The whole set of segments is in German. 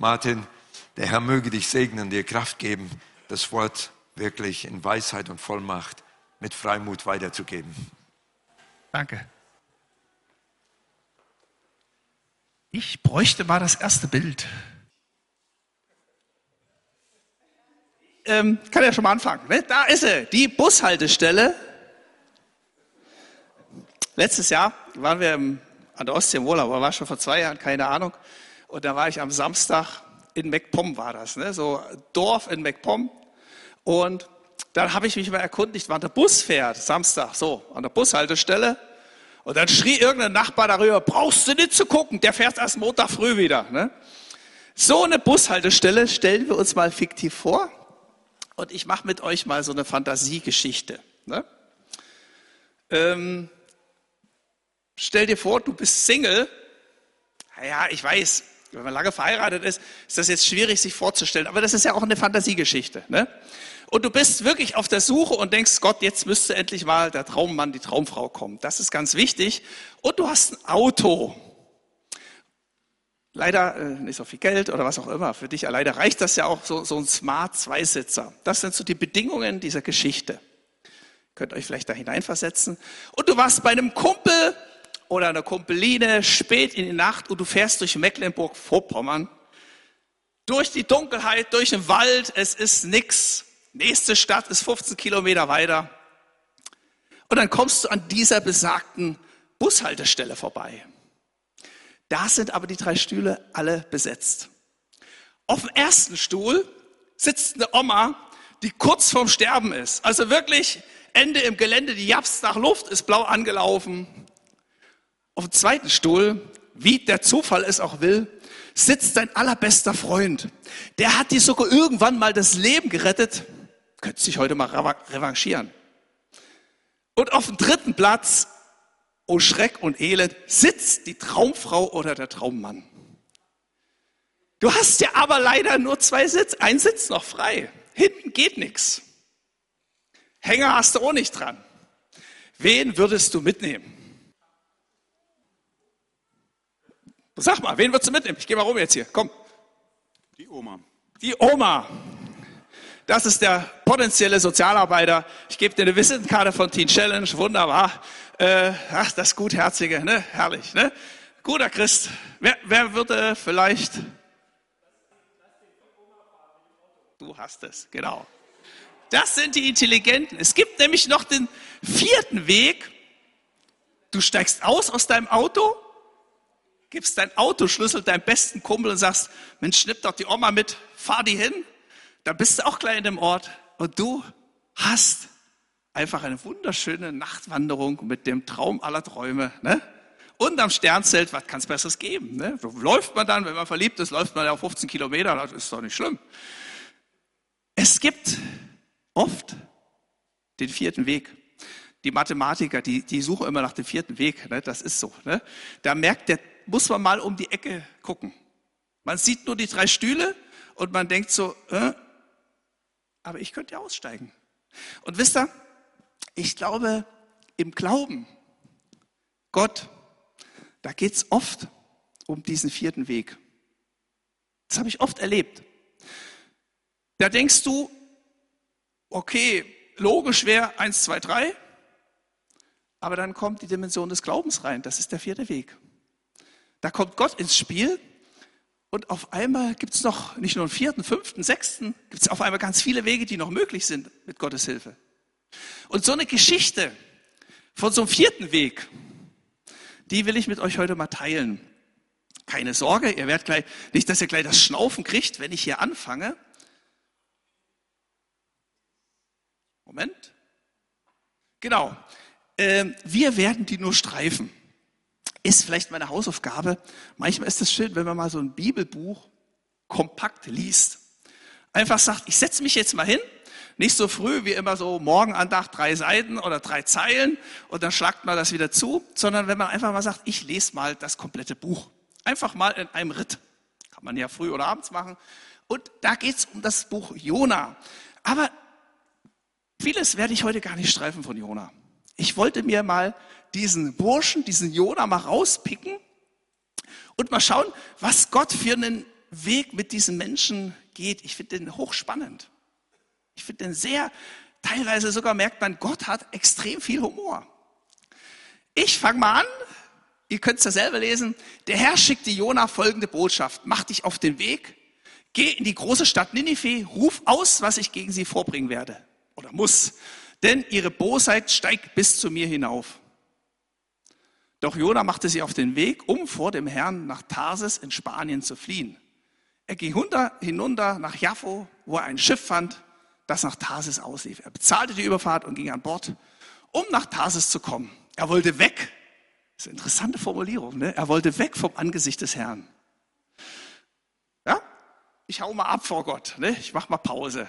Martin, der Herr möge dich segnen, dir Kraft geben, das Wort wirklich in Weisheit und Vollmacht mit Freimut weiterzugeben. Danke. Ich bräuchte mal das erste Bild. Ähm, kann ja schon mal anfangen. Ne? Da ist sie, die Bushaltestelle. Letztes Jahr waren wir an der Ostsee im Urlaub, war schon vor zwei Jahren, keine Ahnung. Und da war ich am Samstag in MacPom war das, ne? so Dorf in MacPom. Und dann habe ich mich mal erkundigt, wann der Bus fährt, Samstag, so, an der Bushaltestelle. Und dann schrie irgendein Nachbar darüber, brauchst du nicht zu gucken, der fährt erst Montag früh wieder. Ne? So eine Bushaltestelle stellen wir uns mal fiktiv vor. Und ich mache mit euch mal so eine Fantasiegeschichte. Ne? Ähm, stell dir vor, du bist Single. Ja, ich weiß, wenn man lange verheiratet ist, ist das jetzt schwierig sich vorzustellen. Aber das ist ja auch eine Fantasiegeschichte. Ne? Und du bist wirklich auf der Suche und denkst, Gott, jetzt müsste endlich mal der Traummann, die Traumfrau kommen. Das ist ganz wichtig. Und du hast ein Auto. Leider äh, nicht so viel Geld oder was auch immer. Für dich leider reicht das ja auch so, so ein Smart Zweisitzer. Das sind so die Bedingungen dieser Geschichte. Könnt euch vielleicht da hineinversetzen. Und du warst bei einem Kumpel oder einer Kumpeline spät in die Nacht und du fährst durch Mecklenburg-Vorpommern. Durch die Dunkelheit, durch den Wald, es ist nix. Nächste Stadt ist 15 Kilometer weiter. Und dann kommst du an dieser besagten Bushaltestelle vorbei. Da sind aber die drei Stühle alle besetzt. Auf dem ersten Stuhl sitzt eine Oma, die kurz vorm Sterben ist. Also wirklich Ende im Gelände, die japst nach Luft, ist blau angelaufen. Auf dem zweiten Stuhl, wie der Zufall es auch will, sitzt dein allerbester Freund. Der hat dir sogar irgendwann mal das Leben gerettet könnte sich heute mal revanchieren. Und auf dem dritten Platz, oh Schreck und Elend, sitzt die Traumfrau oder der Traummann. Du hast ja aber leider nur zwei Sitz, ein Sitz noch frei. Hinten geht nichts. Hänger hast du auch nicht dran. Wen würdest du mitnehmen? Sag mal, wen würdest du mitnehmen? Ich gehe mal rum jetzt hier. Komm. Die Oma. Die Oma. Das ist der potenzielle Sozialarbeiter. Ich gebe dir eine Visitenkarte von Teen Challenge. Wunderbar. Äh, ach, das Gutherzige, ne? Herrlich, ne? Guter Christ. Wer, wer würde vielleicht... Du hast es, genau. Das sind die Intelligenten. Es gibt nämlich noch den vierten Weg. Du steigst aus aus deinem Auto, gibst dein Autoschlüssel deinem besten Kumpel und sagst, Mensch, schnipp doch die Oma mit, fahr die hin da bist du auch gleich in dem Ort und du hast einfach eine wunderschöne Nachtwanderung mit dem Traum aller Träume. Ne? Und am Sternzelt, was kann es Besseres geben? Ne? Läuft man dann, wenn man verliebt ist, läuft man ja auf 15 Kilometer, das ist doch nicht schlimm. Es gibt oft den vierten Weg. Die Mathematiker, die, die suchen immer nach dem vierten Weg. Ne? Das ist so. Ne? Da merkt der, muss man mal um die Ecke gucken. Man sieht nur die drei Stühle und man denkt so, äh, aber ich könnte ja aussteigen. Und wisst ihr, ich glaube, im Glauben, Gott, da geht es oft um diesen vierten Weg. Das habe ich oft erlebt. Da denkst du, okay, logisch wäre eins, zwei, drei, aber dann kommt die Dimension des Glaubens rein. Das ist der vierte Weg. Da kommt Gott ins Spiel und auf einmal gibt es noch nicht nur einen vierten, fünften, sechsten, gibt es auf einmal ganz viele Wege, die noch möglich sind mit Gottes Hilfe. Und so eine Geschichte von so einem vierten Weg, die will ich mit euch heute mal teilen. Keine Sorge, ihr werdet gleich, nicht, dass ihr gleich das Schnaufen kriegt, wenn ich hier anfange. Moment. Genau. Ähm, wir werden die nur streifen ist vielleicht meine Hausaufgabe. Manchmal ist es schön, wenn man mal so ein Bibelbuch kompakt liest. Einfach sagt, ich setze mich jetzt mal hin, nicht so früh wie immer so Morgenandacht, drei Seiten oder drei Zeilen und dann schlagt man das wieder zu, sondern wenn man einfach mal sagt, ich lese mal das komplette Buch. Einfach mal in einem Ritt. Kann man ja früh oder abends machen. Und da geht es um das Buch Jona. Aber vieles werde ich heute gar nicht streifen von Jona. Ich wollte mir mal diesen Burschen, diesen Jona mal rauspicken und mal schauen, was Gott für einen Weg mit diesen Menschen geht, ich finde den hochspannend. Ich finde den sehr, teilweise sogar merkt man, Gott hat extrem viel Humor. Ich fange mal an, ihr könnt es ja selber lesen. Der Herr schickte Jona folgende Botschaft. Mach dich auf den Weg, geh in die große Stadt Ninive, ruf aus, was ich gegen sie vorbringen werde. Oder muss. Denn ihre Bosheit steigt bis zu mir hinauf. Doch Jona machte sich auf den Weg, um vor dem Herrn nach Tarsis in Spanien zu fliehen. Er ging hinunter nach Jaffo, wo er ein Schiff fand, das nach Tarsis auslief. Er bezahlte die Überfahrt und ging an Bord, um nach Tarsis zu kommen. Er wollte weg. Das ist eine interessante Formulierung. Ne? Er wollte weg vom Angesicht des Herrn. Ja? Ich hau mal ab vor Gott. Ne? Ich mach mal Pause.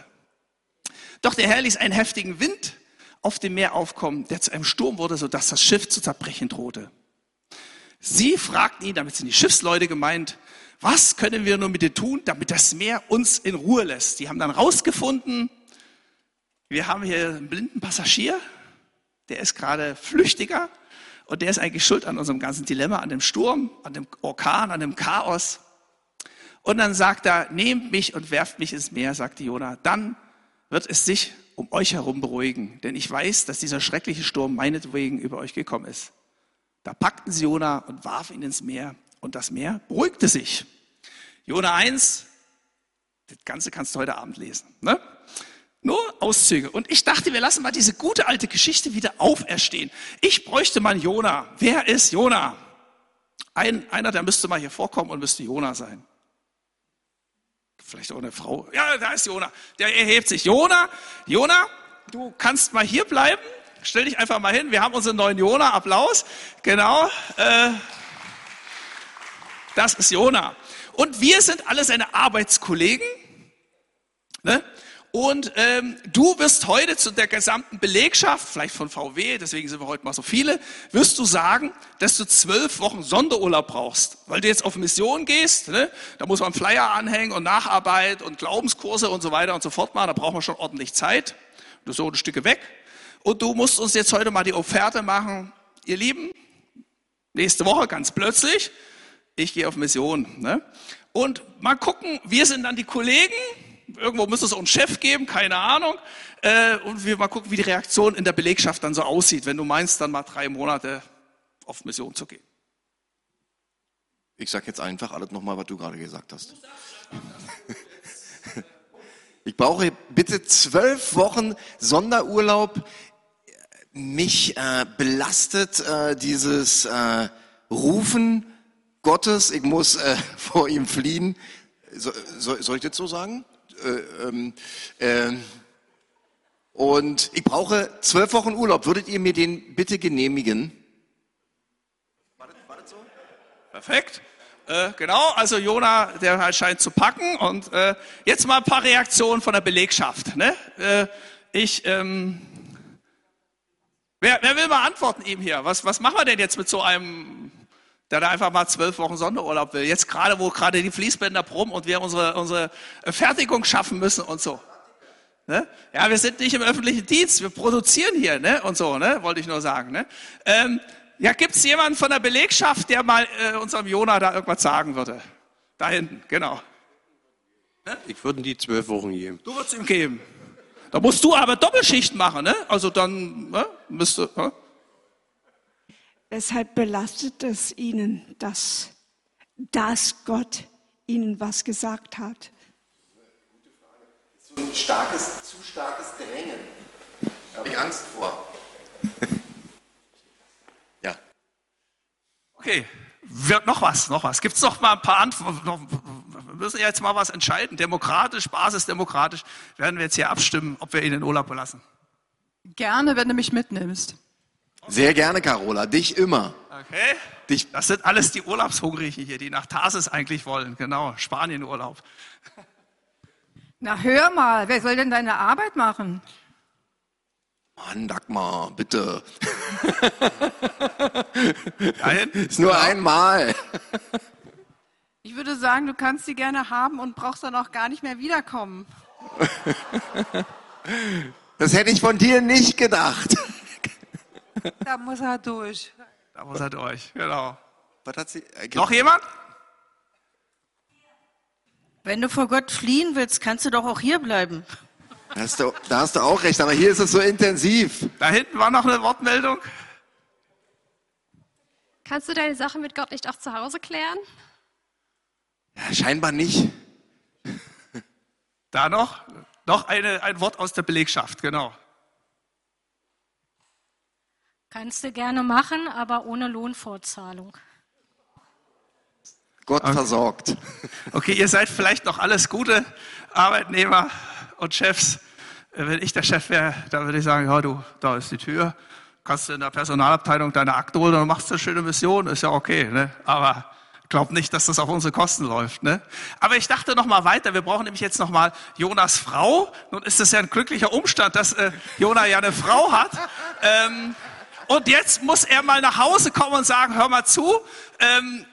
Doch der Herr ließ einen heftigen Wind auf dem Meer aufkommen, der zu einem Sturm wurde, sodass das Schiff zu zerbrechen drohte. Sie fragten ihn, damit sind die Schiffsleute gemeint, was können wir nur mit dir tun, damit das Meer uns in Ruhe lässt? Die haben dann rausgefunden, wir haben hier einen blinden Passagier, der ist gerade Flüchtiger und der ist eigentlich schuld an unserem ganzen Dilemma, an dem Sturm, an dem Orkan, an dem Chaos. Und dann sagt er, nehmt mich und werft mich ins Meer, sagte Jona. Dann wird es sich um euch herum beruhigen, denn ich weiß, dass dieser schreckliche Sturm meinetwegen über euch gekommen ist. Da packten sie Jona und warfen ihn ins Meer und das Meer beruhigte sich. Jona 1, das Ganze kannst du heute Abend lesen. Ne? Nur Auszüge. Und ich dachte, wir lassen mal diese gute alte Geschichte wieder auferstehen. Ich bräuchte mal Jona. Wer ist Jona? Ein, einer, der müsste mal hier vorkommen und müsste Jona sein. Vielleicht auch eine Frau. Ja, da ist Jona. Der erhebt sich. Jona, Jona, du kannst mal hier bleiben. Stell dich einfach mal hin. Wir haben unseren neuen Jona. Applaus. Genau. Äh, das ist Jona. Und wir sind alle seine Arbeitskollegen. Ne? Und ähm, du wirst heute zu der gesamten Belegschaft, vielleicht von VW, deswegen sind wir heute mal so viele, wirst du sagen, dass du zwölf Wochen Sonderurlaub brauchst, weil du jetzt auf Mission gehst. Ne? Da muss man Flyer anhängen und Nacharbeit und Glaubenskurse und so weiter und so fort machen. Da braucht man schon ordentlich Zeit. Du so ein Stücke weg. Und du musst uns jetzt heute mal die Offerte machen, ihr Lieben. Nächste Woche ganz plötzlich, ich gehe auf Mission. Ne? Und mal gucken, wir sind dann die Kollegen Irgendwo müsste es auch einen Chef geben, keine Ahnung. Äh, und wir mal gucken, wie die Reaktion in der Belegschaft dann so aussieht, wenn du meinst, dann mal drei Monate auf Mission zu gehen. Ich sage jetzt einfach alles nochmal, was du gerade gesagt hast. Ich brauche bitte zwölf Wochen Sonderurlaub. Mich äh, belastet äh, dieses äh, Rufen Gottes. Ich muss äh, vor ihm fliehen. So, soll ich das so sagen? Äh, ähm, äh, und ich brauche zwölf Wochen Urlaub. Würdet ihr mir den bitte genehmigen? War das, war das so? Perfekt. Äh, genau, also Jona, der scheint zu packen. Und äh, jetzt mal ein paar Reaktionen von der Belegschaft. Ne? Äh, ich, ähm, wer, wer will mal antworten ihm hier? Was, was machen wir denn jetzt mit so einem der da einfach mal zwölf Wochen Sonderurlaub will. Jetzt gerade, wo gerade die Fließbänder brummen und wir unsere, unsere Fertigung schaffen müssen und so. Ne? Ja, wir sind nicht im öffentlichen Dienst, wir produzieren hier ne? und so, ne? wollte ich nur sagen. Ne? Ähm, ja, gibt es jemanden von der Belegschaft, der mal äh, unserem Jona da irgendwas sagen würde? Da hinten, genau. Ne? Ich würde die zwölf Wochen geben. Du würdest ihm geben. Da musst du aber Doppelschicht machen, ne? Also dann ne? müsste. Ne? Weshalb belastet es ihnen, dass, dass Gott ihnen was gesagt hat? So ein starkes, zu starkes Drängen. Da habe ich Angst vor. ja. Okay, wird noch was, noch was. Gibt es noch mal ein paar Antworten? Wir müssen jetzt mal was entscheiden. Demokratisch, basisdemokratisch werden wir jetzt hier abstimmen, ob wir ihn in Urlaub belassen. Gerne, wenn du mich mitnimmst. Sehr gerne, Carola. Dich immer. Okay. Dich. Das sind alles die Urlaubshungrigen hier, die nach Tarsis eigentlich wollen. Genau, Spanienurlaub. Na hör mal, wer soll denn deine Arbeit machen? Mann, Dagmar, bitte. Dahin? Ist nur genau. einmal. Ich würde sagen, du kannst sie gerne haben und brauchst dann auch gar nicht mehr wiederkommen. Das hätte ich von dir nicht gedacht. Da muss er durch. Da muss er durch, genau. Was hat sie, äh, Noch jemand? Wenn du vor Gott fliehen willst, kannst du doch auch hier bleiben. Da hast, du, da hast du auch recht, aber hier ist es so intensiv. Da hinten war noch eine Wortmeldung. Kannst du deine Sache mit Gott nicht auch zu Hause klären? Ja, scheinbar nicht. Da noch, noch eine, ein Wort aus der Belegschaft, genau. Kannst du gerne machen, aber ohne Lohnfortzahlung. Gott versorgt. Okay, ihr seid vielleicht noch alles gute Arbeitnehmer und Chefs. Wenn ich der Chef wäre, dann würde ich sagen, ja du, da ist die Tür. Kannst du in der Personalabteilung deine Akte holen und machst eine schöne Mission, ist ja okay. Ne? Aber glaub nicht, dass das auf unsere Kosten läuft. Ne? Aber ich dachte noch mal weiter. Wir brauchen nämlich jetzt noch mal Jonas Frau. Nun ist es ja ein glücklicher Umstand, dass äh, Jona ja eine Frau hat. Ähm, und jetzt muss er mal nach Hause kommen und sagen, hör mal zu, ähm,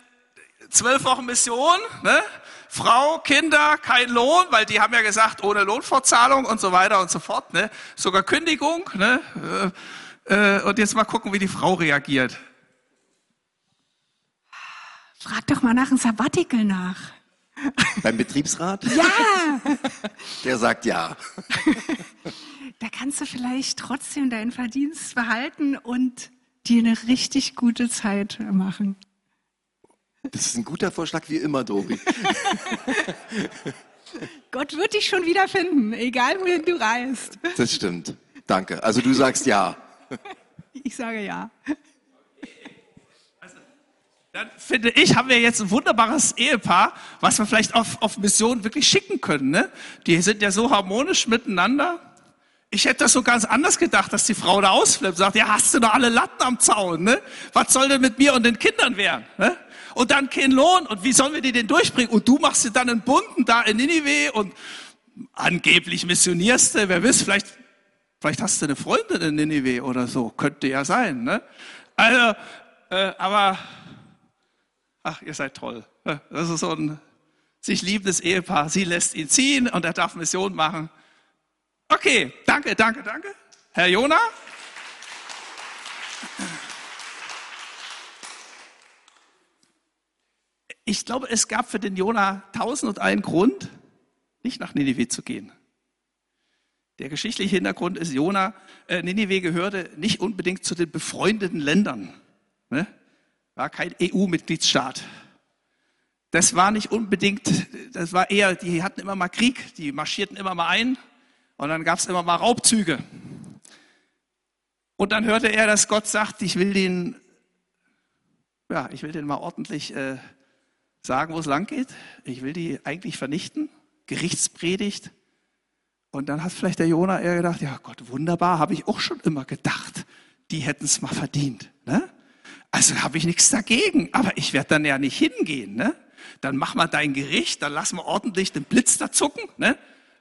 zwölf Wochen Mission, ne? Frau, Kinder, kein Lohn, weil die haben ja gesagt, ohne Lohnfortzahlung und so weiter und so fort, ne? Sogar Kündigung, ne? Äh, äh, und jetzt mal gucken, wie die Frau reagiert. Frag doch mal nach einem Sabbatical nach. Beim Betriebsrat? Ja, Der sagt ja. da kannst du vielleicht trotzdem deinen Verdienst behalten und dir eine richtig gute Zeit machen. Das ist ein guter Vorschlag wie immer, Dori. Gott wird dich schon wiederfinden, egal wohin du reist. Das stimmt. Danke. Also du sagst ja. Ich sage ja. Dann finde ich, haben wir jetzt ein wunderbares Ehepaar, was wir vielleicht auf, auf Mission wirklich schicken können. Ne? Die sind ja so harmonisch miteinander. Ich hätte das so ganz anders gedacht, dass die Frau da ausflippt sagt, ja, hast du noch alle Latten am Zaun, ne? Was soll denn mit mir und den Kindern werden? Ne? Und dann kein Lohn und wie sollen wir die denn durchbringen? Und du machst dir dann einen Bunten da in Ninive und angeblich missionierst du, wer weiß, vielleicht, vielleicht hast du eine Freundin in Ninive oder so, könnte ja sein, ne? Also, äh, aber, ach, ihr seid toll. ne? Das ist so ein sich liebendes Ehepaar. Sie lässt ihn ziehen und er darf Mission machen. Okay, danke, danke, danke. Herr Jona? Ich glaube, es gab für den Jona tausend und einen Grund, nicht nach Ninive zu gehen. Der geschichtliche Hintergrund ist, Jona, äh, Ninive gehörte nicht unbedingt zu den befreundeten Ländern. Ne? War kein EU-Mitgliedsstaat. Das war nicht unbedingt, das war eher, die hatten immer mal Krieg, die marschierten immer mal ein und dann gab es immer mal Raubzüge. Und dann hörte er, dass Gott sagt, ich will den, ja, ich will den mal ordentlich äh, sagen, wo es lang geht. Ich will die eigentlich vernichten. Gerichtspredigt. Und dann hat vielleicht der Jona eher gedacht, ja Gott, wunderbar, habe ich auch schon immer gedacht. Die hätten es mal verdient. Ne? Also habe ich nichts dagegen, aber ich werde dann ja nicht hingehen. Ne? Dann mach mal dein Gericht, dann lass mal ordentlich den Blitz da zucken. Ne?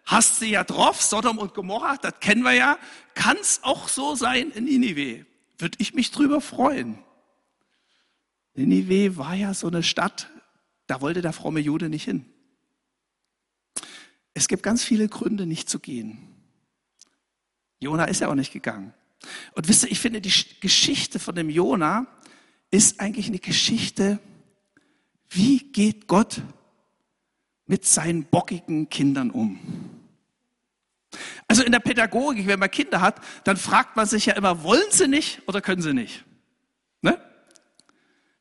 Hast du ja drauf, Sodom und Gomorra, das kennen wir ja. Kann es auch so sein in Ninive? Würde ich mich drüber freuen. Ninive war ja so eine Stadt, da wollte der fromme Jude nicht hin. Es gibt ganz viele Gründe, nicht zu gehen. Jona ist ja auch nicht gegangen. Und wisst ihr, ich finde, die Geschichte von dem Jona ist eigentlich eine Geschichte, wie geht Gott mit seinen bockigen Kindern um? Also in der Pädagogik, wenn man Kinder hat, dann fragt man sich ja immer, wollen sie nicht oder können sie nicht? Ne?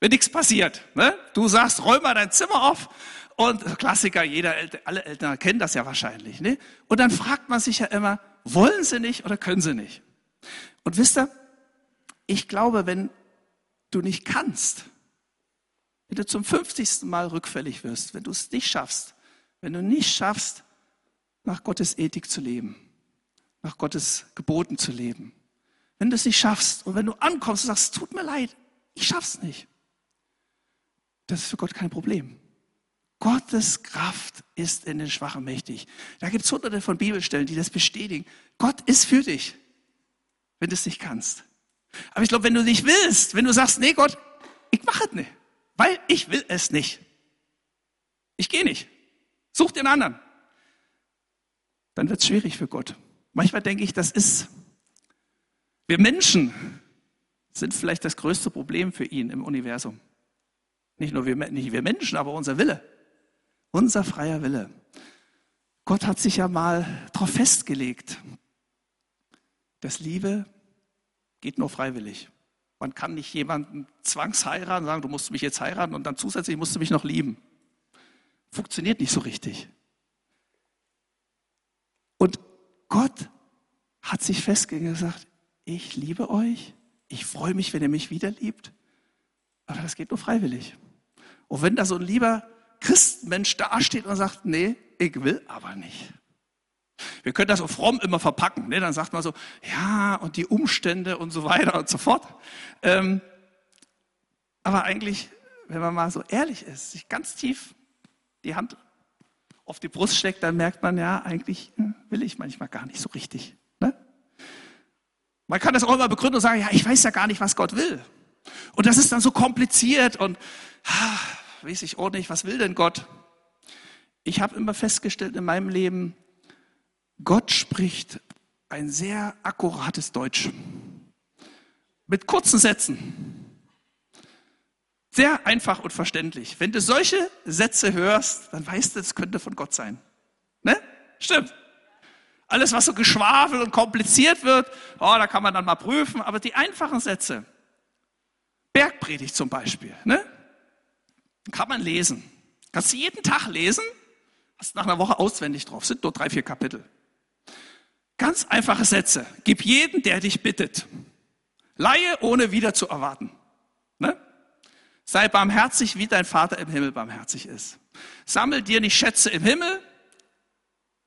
Wenn nichts passiert. Ne? Du sagst, räum mal dein Zimmer auf und Klassiker, jeder, alle Eltern kennen das ja wahrscheinlich. Ne? Und dann fragt man sich ja immer, wollen sie nicht oder können sie nicht? Und wisst ihr, ich glaube, wenn du nicht kannst, wenn du zum 50. Mal rückfällig wirst, wenn du es nicht schaffst, wenn du nicht schaffst, nach Gottes Ethik zu leben, nach Gottes Geboten zu leben, wenn du es nicht schaffst und wenn du ankommst und sagst, tut mir leid, ich schaff's nicht, das ist für Gott kein Problem. Gottes Kraft ist in den Schwachen mächtig. Da gibt es hunderte von Bibelstellen, die das bestätigen. Gott ist für dich, wenn du es nicht kannst. Aber ich glaube, wenn du nicht willst, wenn du sagst, nee Gott, ich mache es nicht, weil ich will es nicht. Ich gehe nicht. Such den anderen. Dann wird es schwierig für Gott. Manchmal denke ich, das ist, wir Menschen sind vielleicht das größte Problem für ihn im Universum. Nicht nur wir, nicht wir Menschen, aber unser Wille. Unser freier Wille. Gott hat sich ja mal darauf festgelegt, dass Liebe geht nur freiwillig. Man kann nicht jemanden zwangsheiraten, sagen, du musst mich jetzt heiraten und dann zusätzlich musst du mich noch lieben. Funktioniert nicht so richtig. Und Gott hat sich festgelegt und gesagt, ich liebe euch, ich freue mich, wenn ihr mich wieder liebt, aber das geht nur freiwillig. Und wenn da so ein lieber Christenmensch dasteht und sagt, nee, ich will aber nicht. Wir können das so fromm immer verpacken. Ne? Dann sagt man so, ja, und die Umstände und so weiter und so fort. Ähm, aber eigentlich, wenn man mal so ehrlich ist, sich ganz tief die Hand auf die Brust steckt, dann merkt man, ja, eigentlich hm, will ich manchmal gar nicht so richtig. Ne? Man kann das auch immer begründen und sagen, ja, ich weiß ja gar nicht, was Gott will. Und das ist dann so kompliziert und ah, weiß ich auch nicht, was will denn Gott? Ich habe immer festgestellt in meinem Leben, Gott spricht ein sehr akkurates Deutsch. Mit kurzen Sätzen. Sehr einfach und verständlich. Wenn du solche Sätze hörst, dann weißt du, es könnte von Gott sein. Ne? Stimmt. Alles, was so geschwafel und kompliziert wird, oh, da kann man dann mal prüfen. Aber die einfachen Sätze, Bergpredigt zum Beispiel, ne? kann man lesen. Kannst du jeden Tag lesen, hast nach einer Woche auswendig drauf, sind nur drei, vier Kapitel. Ganz einfache Sätze. Gib jeden, der dich bittet. Laie, ohne wieder zu erwarten. Sei barmherzig, wie dein Vater im Himmel barmherzig ist. Sammel dir nicht Schätze im Himmel,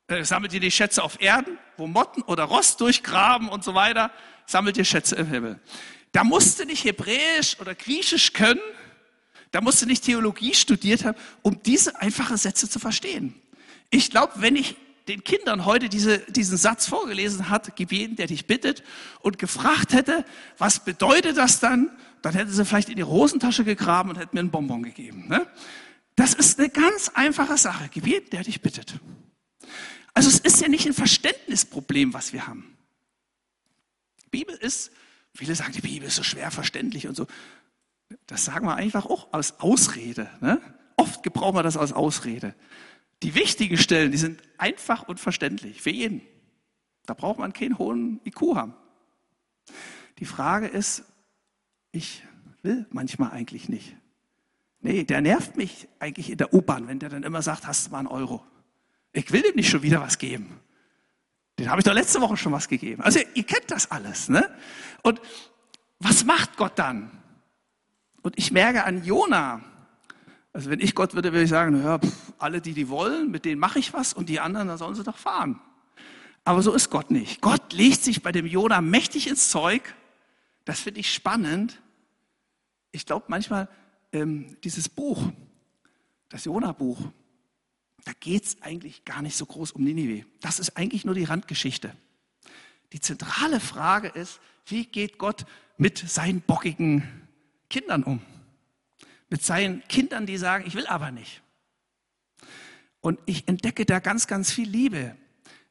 äh, sammel dir die Schätze auf Erden, wo Motten oder Rost durchgraben und so weiter. Sammel dir Schätze im Himmel. Da musst du nicht Hebräisch oder Griechisch können, da musst du nicht Theologie studiert haben, um diese einfachen Sätze zu verstehen. Ich glaube, wenn ich den Kindern heute diese, diesen Satz vorgelesen hat, gib jeden, der dich bittet, und gefragt hätte, was bedeutet das dann, dann hätte sie vielleicht in die Hosentasche gegraben und hätte mir einen Bonbon gegeben. Ne? Das ist eine ganz einfache Sache. Gib jeden, der dich bittet. Also es ist ja nicht ein Verständnisproblem, was wir haben. Die Bibel ist, viele sagen, die Bibel ist so schwer verständlich und so. Das sagen wir einfach auch als Ausrede. Ne? Oft gebrauchen wir das als Ausrede. Die wichtigen Stellen, die sind einfach und verständlich für jeden. Da braucht man keinen hohen IQ haben. Die Frage ist, ich will manchmal eigentlich nicht. Nee, der nervt mich eigentlich in der U-Bahn, wenn der dann immer sagt, hast du mal einen Euro. Ich will dem nicht schon wieder was geben. Den habe ich doch letzte Woche schon was gegeben. Also ihr kennt das alles. Ne? Und was macht Gott dann? Und ich merke an Jona, also wenn ich Gott würde, würde ich sagen, ja, pff, alle, die die wollen, mit denen mache ich was und die anderen, da sollen sie doch fahren. Aber so ist Gott nicht. Gott legt sich bei dem Jona mächtig ins Zeug. Das finde ich spannend. Ich glaube manchmal, ähm, dieses Buch, das Jona-Buch, da geht es eigentlich gar nicht so groß um Ninive. Das ist eigentlich nur die Randgeschichte. Die zentrale Frage ist, wie geht Gott mit seinen bockigen Kindern um? Mit seinen Kindern, die sagen, ich will aber nicht. Und ich entdecke da ganz, ganz viel Liebe.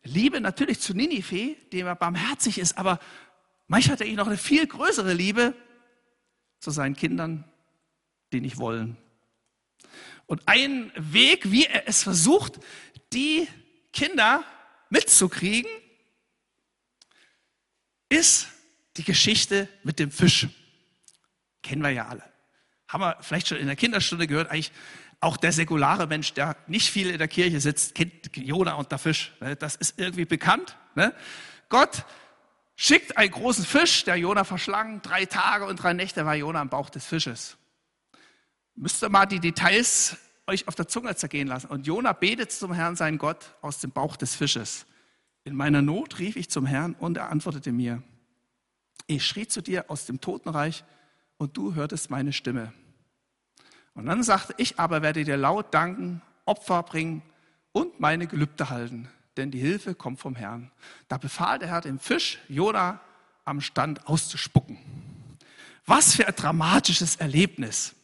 Liebe natürlich zu Ninive, dem er barmherzig ist, aber manchmal hatte ich noch eine viel größere Liebe zu seinen Kindern, die nicht wollen. Und ein Weg, wie er es versucht, die Kinder mitzukriegen, ist die Geschichte mit dem Fisch. Kennen wir ja alle haben wir vielleicht schon in der Kinderstunde gehört, eigentlich auch der säkulare Mensch, der nicht viel in der Kirche sitzt, kennt Jona und der Fisch. Ne? Das ist irgendwie bekannt. Ne? Gott schickt einen großen Fisch, der Jona verschlang. Drei Tage und drei Nächte war Jona am Bauch des Fisches. Müsst ihr mal die Details euch auf der Zunge zergehen lassen. Und Jona betet zum Herrn, sein Gott, aus dem Bauch des Fisches. In meiner Not rief ich zum Herrn und er antwortete mir. Ich schrie zu dir aus dem Totenreich, und du hörtest meine Stimme. Und dann sagte ich aber werde dir laut danken, Opfer bringen und meine Gelübde halten, denn die Hilfe kommt vom Herrn. Da befahl der Herr dem Fisch, Jona am Stand auszuspucken. Was für ein dramatisches Erlebnis.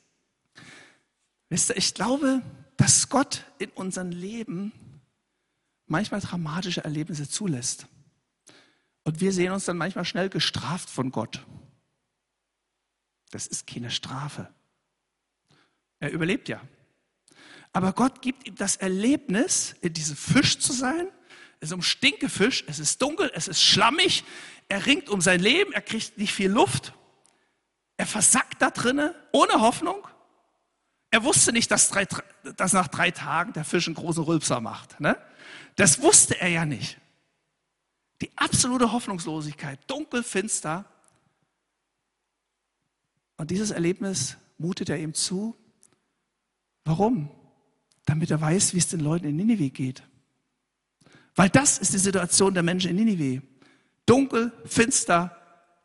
Wisst ihr, ich glaube, dass Gott in unserem Leben manchmal dramatische Erlebnisse zulässt. Und wir sehen uns dann manchmal schnell gestraft von Gott. Das ist keine Strafe. Er überlebt ja. Aber Gott gibt ihm das Erlebnis, in diesem Fisch zu sein. Es ist ein Stinkefisch, es ist dunkel, es ist schlammig. Er ringt um sein Leben, er kriegt nicht viel Luft. Er versackt da drinnen, ohne Hoffnung. Er wusste nicht, dass, drei, dass, nach drei Tagen der Fisch einen großen Rülpser macht. Ne? Das wusste er ja nicht. Die absolute Hoffnungslosigkeit, dunkel, finster. Und dieses Erlebnis mutet er ihm zu. Warum? Damit er weiß, wie es den Leuten in Ninive geht. Weil das ist die Situation der Menschen in Ninive. Dunkel, finster,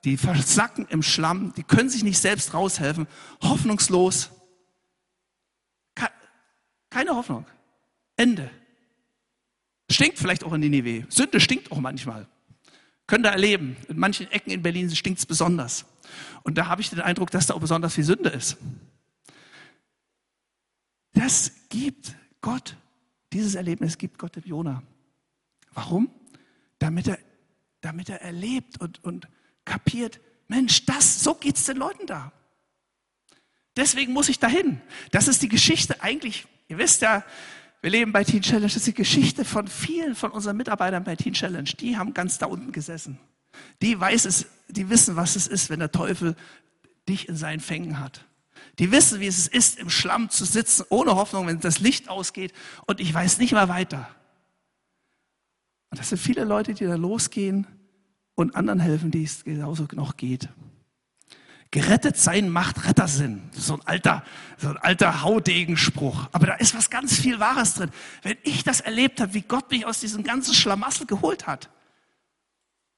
die versacken im Schlamm, die können sich nicht selbst raushelfen, hoffnungslos. Keine Hoffnung. Ende. Stinkt vielleicht auch in Ninive. Sünde stinkt auch manchmal. Könnt ihr erleben. In manchen Ecken in Berlin stinkt es besonders. Und da habe ich den Eindruck, dass da auch besonders viel Sünde ist. Das gibt Gott, dieses Erlebnis gibt Gott dem Jona. Warum? Damit er, damit er erlebt und, und kapiert, Mensch, das, so geht es den Leuten da. Deswegen muss ich dahin. Das ist die Geschichte eigentlich, ihr wisst ja, wir leben bei Teen Challenge, das ist die Geschichte von vielen von unseren Mitarbeitern bei Teen Challenge. Die haben ganz da unten gesessen. Die weiß es, die wissen, was es ist, wenn der Teufel dich in seinen Fängen hat. Die wissen, wie es ist, im Schlamm zu sitzen, ohne Hoffnung, wenn das Licht ausgeht und ich weiß nicht mehr weiter. Und das sind viele Leute, die da losgehen und anderen helfen, die es genauso noch geht. Gerettet sein macht Rettersinn. So ein alter, so ein alter Haudegenspruch. Aber da ist was ganz viel Wahres drin. Wenn ich das erlebt habe, wie Gott mich aus diesem ganzen Schlamassel geholt hat,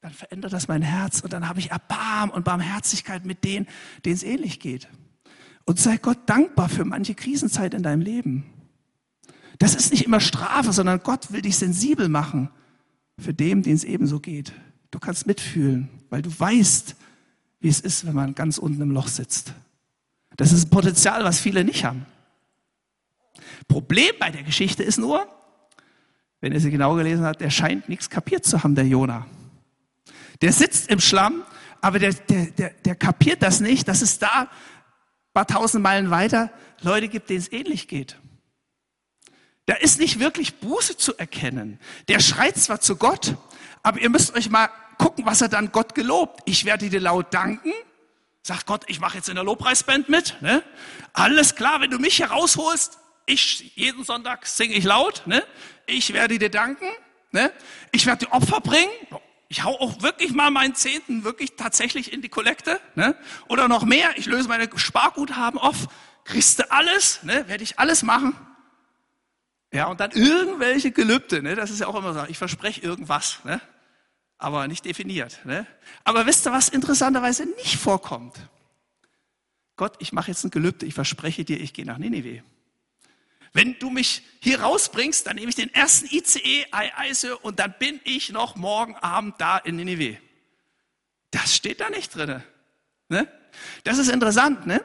dann verändert das mein Herz und dann habe ich Erbarm und Barmherzigkeit mit denen, denen es ähnlich geht. Und sei Gott dankbar für manche Krisenzeit in deinem Leben. Das ist nicht immer Strafe, sondern Gott will dich sensibel machen für dem, den es ebenso geht. Du kannst mitfühlen, weil du weißt, wie es ist, wenn man ganz unten im Loch sitzt. Das ist ein Potenzial, was viele nicht haben. Problem bei der Geschichte ist nur, wenn ihr sie genau gelesen habt, der scheint nichts kapiert zu haben, der Jona. Der sitzt im Schlamm, aber der, der, der, der kapiert das nicht, dass es da paar tausend Meilen weiter Leute gibt, denen es ähnlich geht. Da ist nicht wirklich Buße zu erkennen. Der schreit zwar zu Gott, aber ihr müsst euch mal gucken, was er dann Gott gelobt. Ich werde dir laut danken. Sagt Gott, ich mache jetzt in der Lobpreisband mit. Ne? Alles klar, wenn du mich herausholst, ich jeden Sonntag singe ich laut. Ne? Ich werde dir danken. Ne? Ich werde dir Opfer bringen. Ich hau auch wirklich mal meinen Zehnten wirklich tatsächlich in die Kollekte. Ne? Oder noch mehr, ich löse meine Sparguthaben auf. Kriegst du alles, ne? werde ich alles machen. Ja, und dann irgendwelche Gelübde, ne? das ist ja auch immer so, ich verspreche irgendwas, ne? Aber nicht definiert. Ne? Aber wisst ihr, was interessanterweise nicht vorkommt? Gott, ich mache jetzt ein Gelübde, ich verspreche dir, ich gehe nach Ninive. Wenn du mich hier rausbringst, dann nehme ich den ersten ICE, Eise und dann bin ich noch morgen Abend da in Ninive. Das steht da nicht drin. Ne? Das ist interessant. Ne?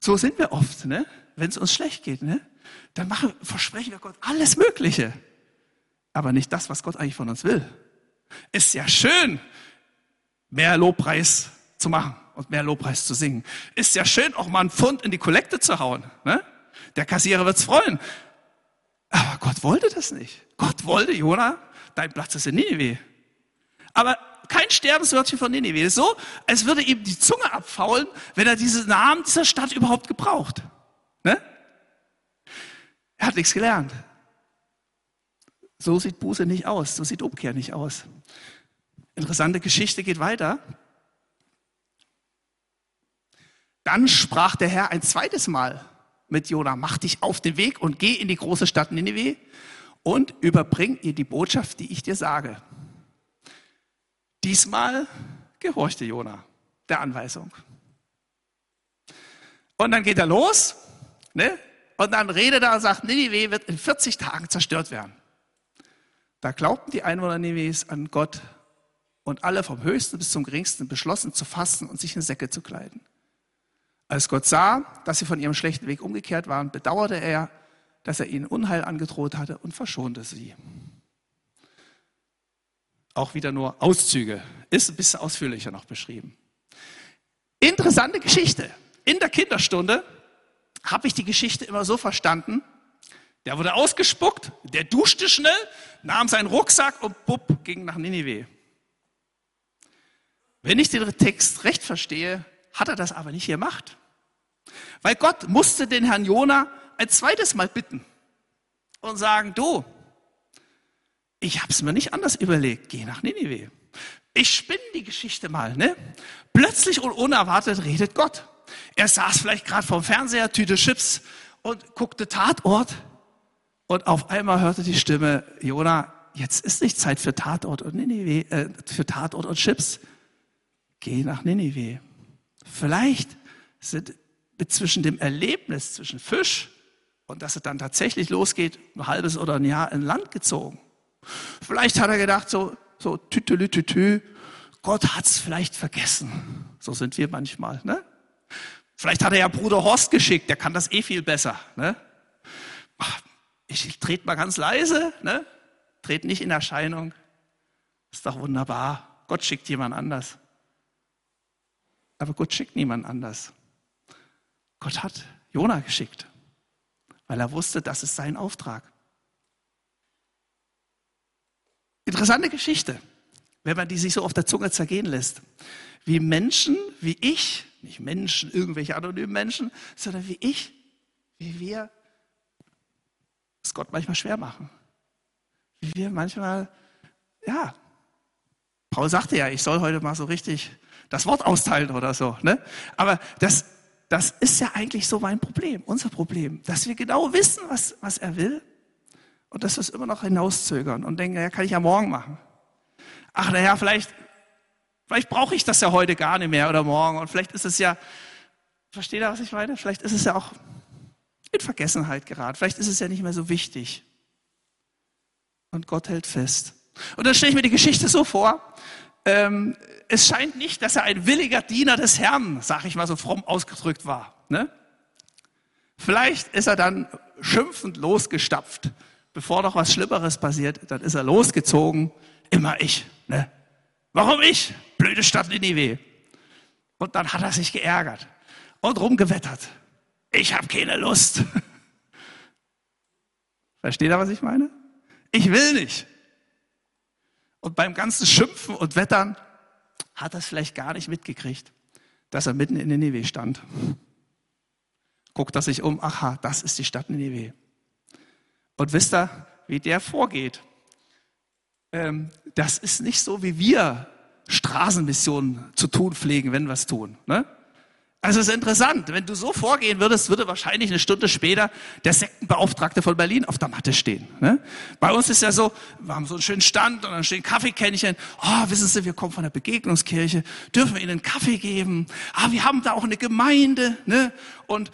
So sind wir oft, ne? wenn es uns schlecht geht. Ne? Dann machen, versprechen wir Gott alles Mögliche. Aber nicht das, was Gott eigentlich von uns will. Ist ja schön, mehr Lobpreis zu machen und mehr Lobpreis zu singen. Ist ja schön, auch mal einen Pfund in die Kollekte zu hauen. Ne? Der Kassierer wird's freuen. Aber Gott wollte das nicht. Gott wollte, Jona, dein Platz ist in Ninive. Aber kein Sterbenswörtchen von Ninive. So, als würde ihm die Zunge abfaulen, wenn er diesen Namen dieser Stadt überhaupt gebraucht. Ne? Er hat nichts gelernt. So sieht Buße nicht aus, so sieht Umkehr nicht aus. Interessante Geschichte geht weiter. Dann sprach der Herr ein zweites Mal mit Jona, mach dich auf den Weg und geh in die große Stadt Nineveh und überbring ihr die Botschaft, die ich dir sage. Diesmal gehorchte Jona der Anweisung. Und dann geht er los, ne? Und dann redet er und sagt, Nineveh wird in 40 Tagen zerstört werden. Da glaubten die Einwohner Ninevehs an Gott und alle vom höchsten bis zum geringsten beschlossen zu fasten und sich in Säcke zu kleiden. Als Gott sah, dass sie von ihrem schlechten Weg umgekehrt waren, bedauerte er, dass er ihnen Unheil angedroht hatte und verschonte sie. Auch wieder nur Auszüge, ist ein bisschen ausführlicher noch beschrieben. Interessante Geschichte. In der Kinderstunde habe ich die Geschichte immer so verstanden, der wurde ausgespuckt, der duschte schnell, nahm seinen Rucksack und bupp, ging nach Ninive. Wenn ich den Text recht verstehe, hat er das aber nicht gemacht. Weil Gott musste den Herrn Jona ein zweites Mal bitten und sagen, du, ich habe es mir nicht anders überlegt, geh nach Ninive. Ich spinne die Geschichte mal. Ne? Plötzlich und unerwartet redet Gott. Er saß vielleicht gerade vorm Fernseher, Tüte Chips und guckte Tatort. Und auf einmal hörte die Stimme, Jona, jetzt ist nicht Zeit für Tatort und Ninive, äh, für Tatort und Chips. Geh nach Ninive. Vielleicht sind zwischen dem Erlebnis zwischen Fisch und dass es dann tatsächlich losgeht, ein halbes oder ein Jahr in Land gezogen. Vielleicht hat er gedacht, so, so tütelütütü, Gott hat's vielleicht vergessen. So sind wir manchmal, ne? Vielleicht hat er ja Bruder Horst geschickt, der kann das eh viel besser, ne? Ich trete mal ganz leise, ne? Tret nicht in Erscheinung. Ist doch wunderbar. Gott schickt jemand anders. Aber Gott schickt niemand anders. Gott hat Jona geschickt, weil er wusste, das ist sein Auftrag. Interessante Geschichte, wenn man die sich so auf der Zunge zergehen lässt. Wie Menschen, wie ich, nicht Menschen, irgendwelche anonymen Menschen, sondern wie ich, wie wir Gott manchmal schwer machen. Wie wir manchmal, ja, Paul sagte ja, ich soll heute mal so richtig das Wort austeilen oder so. Ne? Aber das, das ist ja eigentlich so mein Problem, unser Problem, dass wir genau wissen, was, was er will und dass wir es immer noch hinauszögern und denken, ja, kann ich ja morgen machen. Ach, naja, vielleicht, vielleicht brauche ich das ja heute gar nicht mehr oder morgen. Und vielleicht ist es ja, versteht ihr, was ich meine? Vielleicht ist es ja auch in Vergessenheit geraten. Vielleicht ist es ja nicht mehr so wichtig. Und Gott hält fest. Und dann stelle ich mir die Geschichte so vor. Ähm, es scheint nicht, dass er ein williger Diener des Herrn, sag ich mal so fromm ausgedrückt war. Ne? Vielleicht ist er dann schimpfend losgestapft bevor noch was Schlimmeres passiert, dann ist er losgezogen. Immer ich. Ne? Warum ich? Blöde Stadt Ninive. Und dann hat er sich geärgert und rumgewettert. Ich habe keine Lust. Versteht ihr, was ich meine? Ich will nicht. Und beim ganzen Schimpfen und Wettern hat er es vielleicht gar nicht mitgekriegt, dass er mitten in Ninive stand. Guckt er sich um, aha, das ist die Stadt Ninive. Und wisst ihr, wie der vorgeht? Ähm, das ist nicht so, wie wir Straßenmissionen zu tun pflegen, wenn wir es tun. Ne? Also es ist interessant, wenn du so vorgehen würdest, würde wahrscheinlich eine Stunde später der Sektenbeauftragte von Berlin auf der Matte stehen. Ne? Bei uns ist ja so, wir haben so einen schönen Stand und dann stehen Kaffeekännchen. Oh, wissen Sie, wir kommen von der Begegnungskirche, dürfen wir Ihnen einen Kaffee geben? Ah, wir haben da auch eine Gemeinde. Ne? Und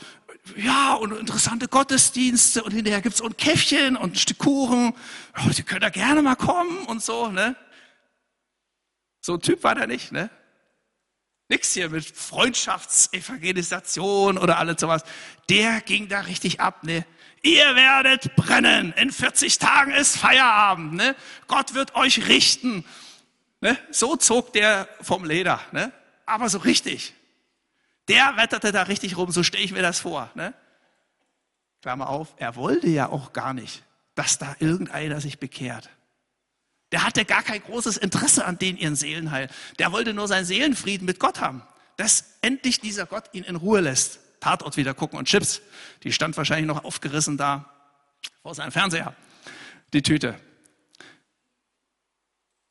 ja, und interessante Gottesdienste und hinterher gibt's ein Käffchen und ein Stück Kuchen. Oh, Sie können da gerne mal kommen und so, ne? So ein Typ war der nicht, ne? Nix hier mit Freundschaftsevangelisation oder alles sowas. Der ging da richtig ab, ne? Ihr werdet brennen. In 40 Tagen ist Feierabend, ne? Gott wird euch richten. Ne? So zog der vom Leder, ne? Aber so richtig. Der wetterte da richtig rum, so stelle ich mir das vor. Ne? Klammer auf, er wollte ja auch gar nicht, dass da irgendeiner sich bekehrt. Der hatte gar kein großes Interesse an den ihren Seelenheil. Der wollte nur seinen Seelenfrieden mit Gott haben. Dass endlich dieser Gott ihn in Ruhe lässt. Tatort wieder gucken und Chips. Die stand wahrscheinlich noch aufgerissen da vor seinem Fernseher. Die Tüte.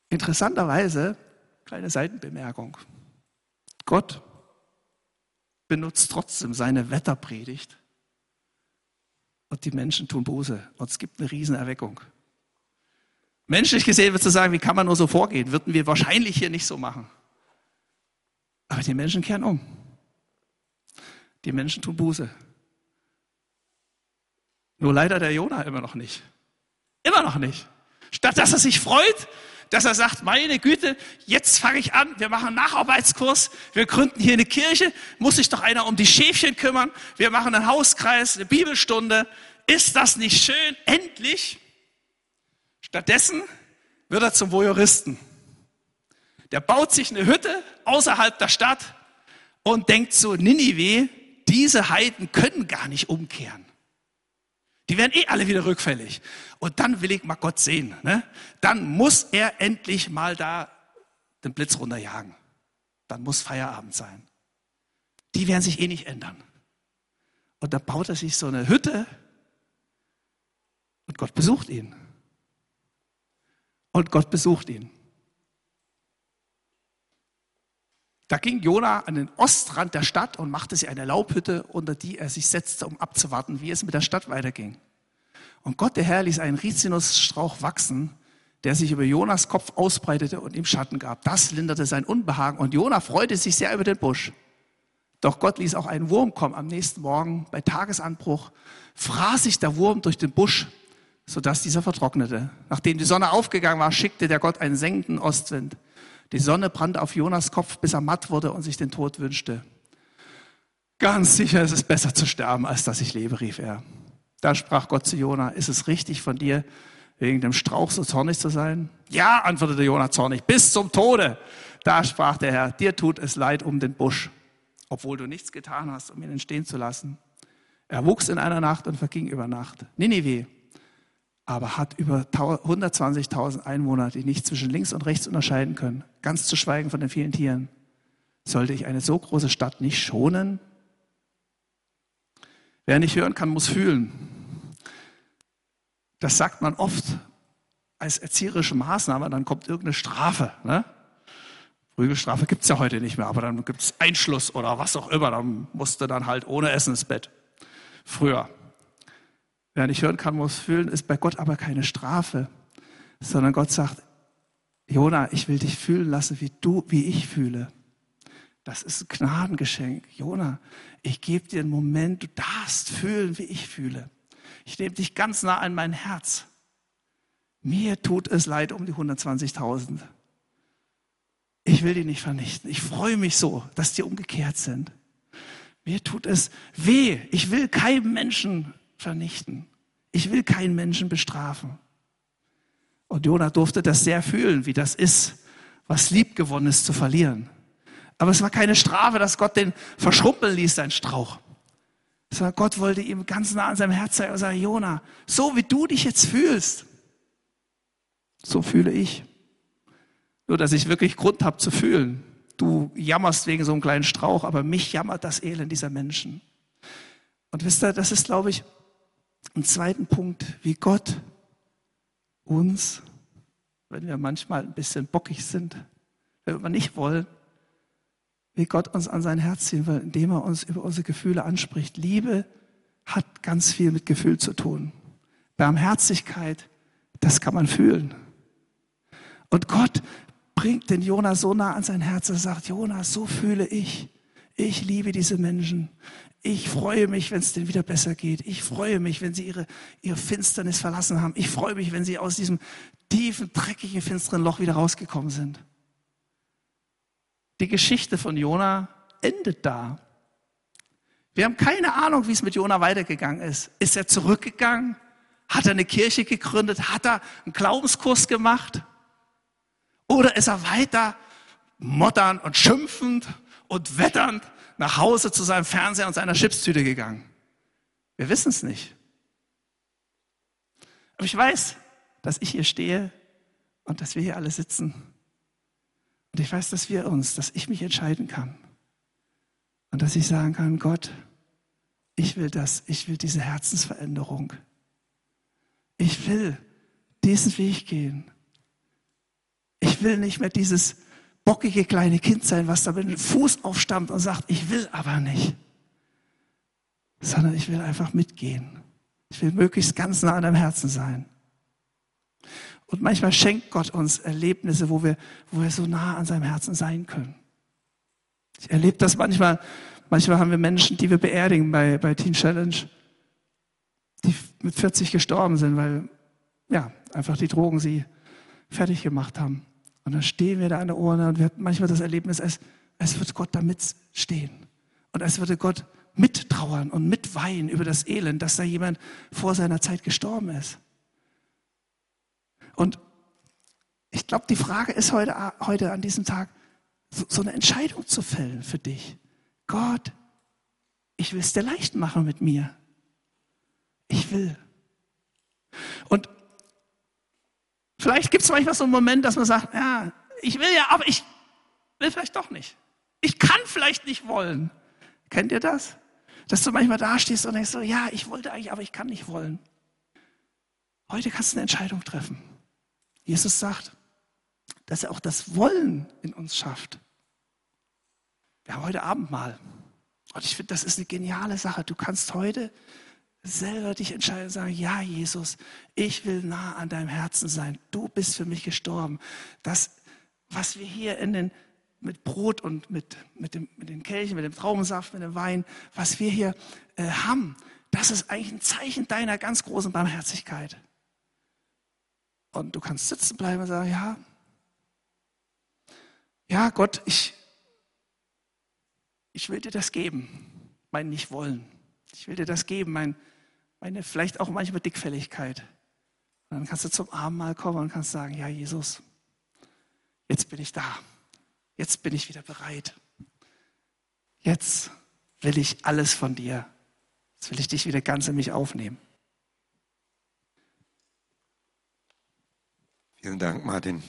Interessanterweise, kleine Seitenbemerkung. Gott benutzt trotzdem seine Wetterpredigt. Und die Menschen tun Buße. Und es gibt eine Riesenerweckung. Menschlich gesehen wird zu sagen, wie kann man nur so vorgehen? Würden wir wahrscheinlich hier nicht so machen. Aber die Menschen kehren um. Die Menschen tun Buße. Nur leider der Jonah immer noch nicht. Immer noch nicht. Statt dass er sich freut, dass er sagt, meine Güte, jetzt fange ich an, wir machen einen Nacharbeitskurs, wir gründen hier eine Kirche, muss sich doch einer um die Schäfchen kümmern, wir machen einen Hauskreis, eine Bibelstunde. Ist das nicht schön? Endlich. Stattdessen wird er zum Voyeuristen. Der baut sich eine Hütte außerhalb der Stadt und denkt so, Ninive, diese Heiden können gar nicht umkehren. Die werden eh alle wieder rückfällig. Und dann will ich mal Gott sehen. Ne? Dann muss er endlich mal da den Blitz runterjagen. Dann muss Feierabend sein. Die werden sich eh nicht ändern. Und dann baut er sich so eine Hütte und Gott besucht ihn. Und Gott besucht ihn. Da ging Jona an den Ostrand der Stadt und machte sich eine Laubhütte, unter die er sich setzte, um abzuwarten, wie es mit der Stadt weiterging. Und Gott, der Herr, ließ einen Rizinusstrauch wachsen, der sich über Jonas Kopf ausbreitete und ihm Schatten gab. Das linderte sein Unbehagen und Jona freute sich sehr über den Busch. Doch Gott ließ auch einen Wurm kommen am nächsten Morgen. Bei Tagesanbruch fraß sich der Wurm durch den Busch, sodass dieser vertrocknete. Nachdem die Sonne aufgegangen war, schickte der Gott einen sengenden Ostwind. Die Sonne brannte auf Jonas Kopf, bis er matt wurde und sich den Tod wünschte. Ganz sicher ist es besser zu sterben, als dass ich lebe, rief er. Da sprach Gott zu Jona, ist es richtig von dir, wegen dem Strauch so zornig zu sein? Ja, antwortete Jona zornig, bis zum Tode. Da sprach der Herr, dir tut es leid um den Busch, obwohl du nichts getan hast, um ihn entstehen zu lassen. Er wuchs in einer Nacht und verging über Nacht. Ninive aber hat über 120.000 Einwohner, die nicht zwischen links und rechts unterscheiden können, ganz zu schweigen von den vielen Tieren. Sollte ich eine so große Stadt nicht schonen? Wer nicht hören kann, muss fühlen. Das sagt man oft als erzieherische Maßnahme, dann kommt irgendeine Strafe. Ne? Prügelstrafe gibt es ja heute nicht mehr, aber dann gibt es Einschluss oder was auch immer. Dann musste dann halt ohne Essen ins Bett. Früher. Wer nicht hören kann, muss fühlen, ist bei Gott aber keine Strafe, sondern Gott sagt, Jona, ich will dich fühlen lassen, wie du, wie ich fühle. Das ist ein Gnadengeschenk. Jona, ich gebe dir einen Moment, du darfst fühlen, wie ich fühle. Ich nehme dich ganz nah an mein Herz. Mir tut es leid um die 120.000. Ich will die nicht vernichten. Ich freue mich so, dass die umgekehrt sind. Mir tut es weh. Ich will keinem Menschen vernichten. Ich will keinen Menschen bestrafen. Und Jonah durfte das sehr fühlen, wie das ist, was liebgewonnenes zu verlieren. Aber es war keine Strafe, dass Gott den verschrumpeln ließ, sein Strauch. Sondern Gott wollte ihm ganz nah an seinem Herz sein und sagen, Jona, so wie du dich jetzt fühlst, so fühle ich. Nur, dass ich wirklich Grund habe zu fühlen. Du jammerst wegen so einem kleinen Strauch, aber mich jammert das Elend dieser Menschen. Und wisst ihr, das ist, glaube ich, einen zweiten Punkt, wie Gott uns, wenn wir manchmal ein bisschen bockig sind, wenn wir nicht wollen, wie Gott uns an sein Herz ziehen will, indem er uns über unsere Gefühle anspricht. Liebe hat ganz viel mit Gefühl zu tun. Barmherzigkeit, das kann man fühlen. Und Gott bringt den Jona so nah an sein Herz, er sagt, Jona, so fühle ich. Ich liebe diese Menschen. Ich freue mich, wenn es denen wieder besser geht. Ich freue mich, wenn sie ihre, ihre Finsternis verlassen haben. Ich freue mich, wenn sie aus diesem tiefen, dreckigen, finsteren Loch wieder rausgekommen sind. Die Geschichte von Jona endet da. Wir haben keine Ahnung, wie es mit Jona weitergegangen ist. Ist er zurückgegangen? Hat er eine Kirche gegründet? Hat er einen Glaubenskurs gemacht? Oder ist er weiter mottern und schimpfend und wetternd nach Hause zu seinem Fernseher und seiner Chipstüte gegangen? Wir wissen es nicht. Aber ich weiß, dass ich hier stehe und dass wir hier alle sitzen. Und ich weiß, dass wir uns, dass ich mich entscheiden kann. Und dass ich sagen kann, Gott, ich will das, ich will diese Herzensveränderung. Ich will diesen Weg gehen. Ich will nicht mehr dieses bockige kleine Kind sein, was da mit dem Fuß aufstammt und sagt, ich will aber nicht. Sondern ich will einfach mitgehen. Ich will möglichst ganz nah an deinem Herzen sein. Und manchmal schenkt Gott uns Erlebnisse, wo wir, wo wir so nah an seinem Herzen sein können. Ich erlebe das manchmal. Manchmal haben wir Menschen, die wir beerdigen bei, bei Teen Challenge, die mit 40 gestorben sind, weil, ja, einfach die Drogen sie fertig gemacht haben. Und dann stehen wir da an der Urne und wir haben manchmal das Erlebnis, als, als würde Gott da mitstehen. Und als würde Gott mittrauern und mitweinen über das Elend, dass da jemand vor seiner Zeit gestorben ist. Und ich glaube, die Frage ist heute, heute an diesem Tag, so, so eine Entscheidung zu fällen für dich. Gott, ich will es dir leicht machen mit mir. Ich will. Und vielleicht gibt es manchmal so einen Moment, dass man sagt, ja, ich will ja, aber ich will vielleicht doch nicht. Ich kann vielleicht nicht wollen. Kennt ihr das? Dass du manchmal da stehst und denkst so, ja, ich wollte eigentlich, aber ich kann nicht wollen. Heute kannst du eine Entscheidung treffen. Jesus sagt, dass er auch das Wollen in uns schafft. Wir haben heute Abendmahl. Und ich finde, das ist eine geniale Sache. Du kannst heute selber dich entscheiden und sagen, ja, Jesus, ich will nah an deinem Herzen sein. Du bist für mich gestorben. Das, was wir hier in den, mit Brot und mit, mit, dem, mit den Kelchen, mit dem Traubensaft, mit dem Wein, was wir hier äh, haben, das ist eigentlich ein Zeichen deiner ganz großen Barmherzigkeit. Und du kannst sitzen bleiben und sagen, ja, ja, Gott, ich, ich will dir das geben, mein Nicht-Wollen. Ich will dir das geben, mein, meine vielleicht auch manchmal Dickfälligkeit. Und dann kannst du zum Abendmahl kommen und kannst sagen, ja, Jesus, jetzt bin ich da. Jetzt bin ich wieder bereit. Jetzt will ich alles von dir. Jetzt will ich dich wieder ganz in mich aufnehmen. Vielen Dank, Martin.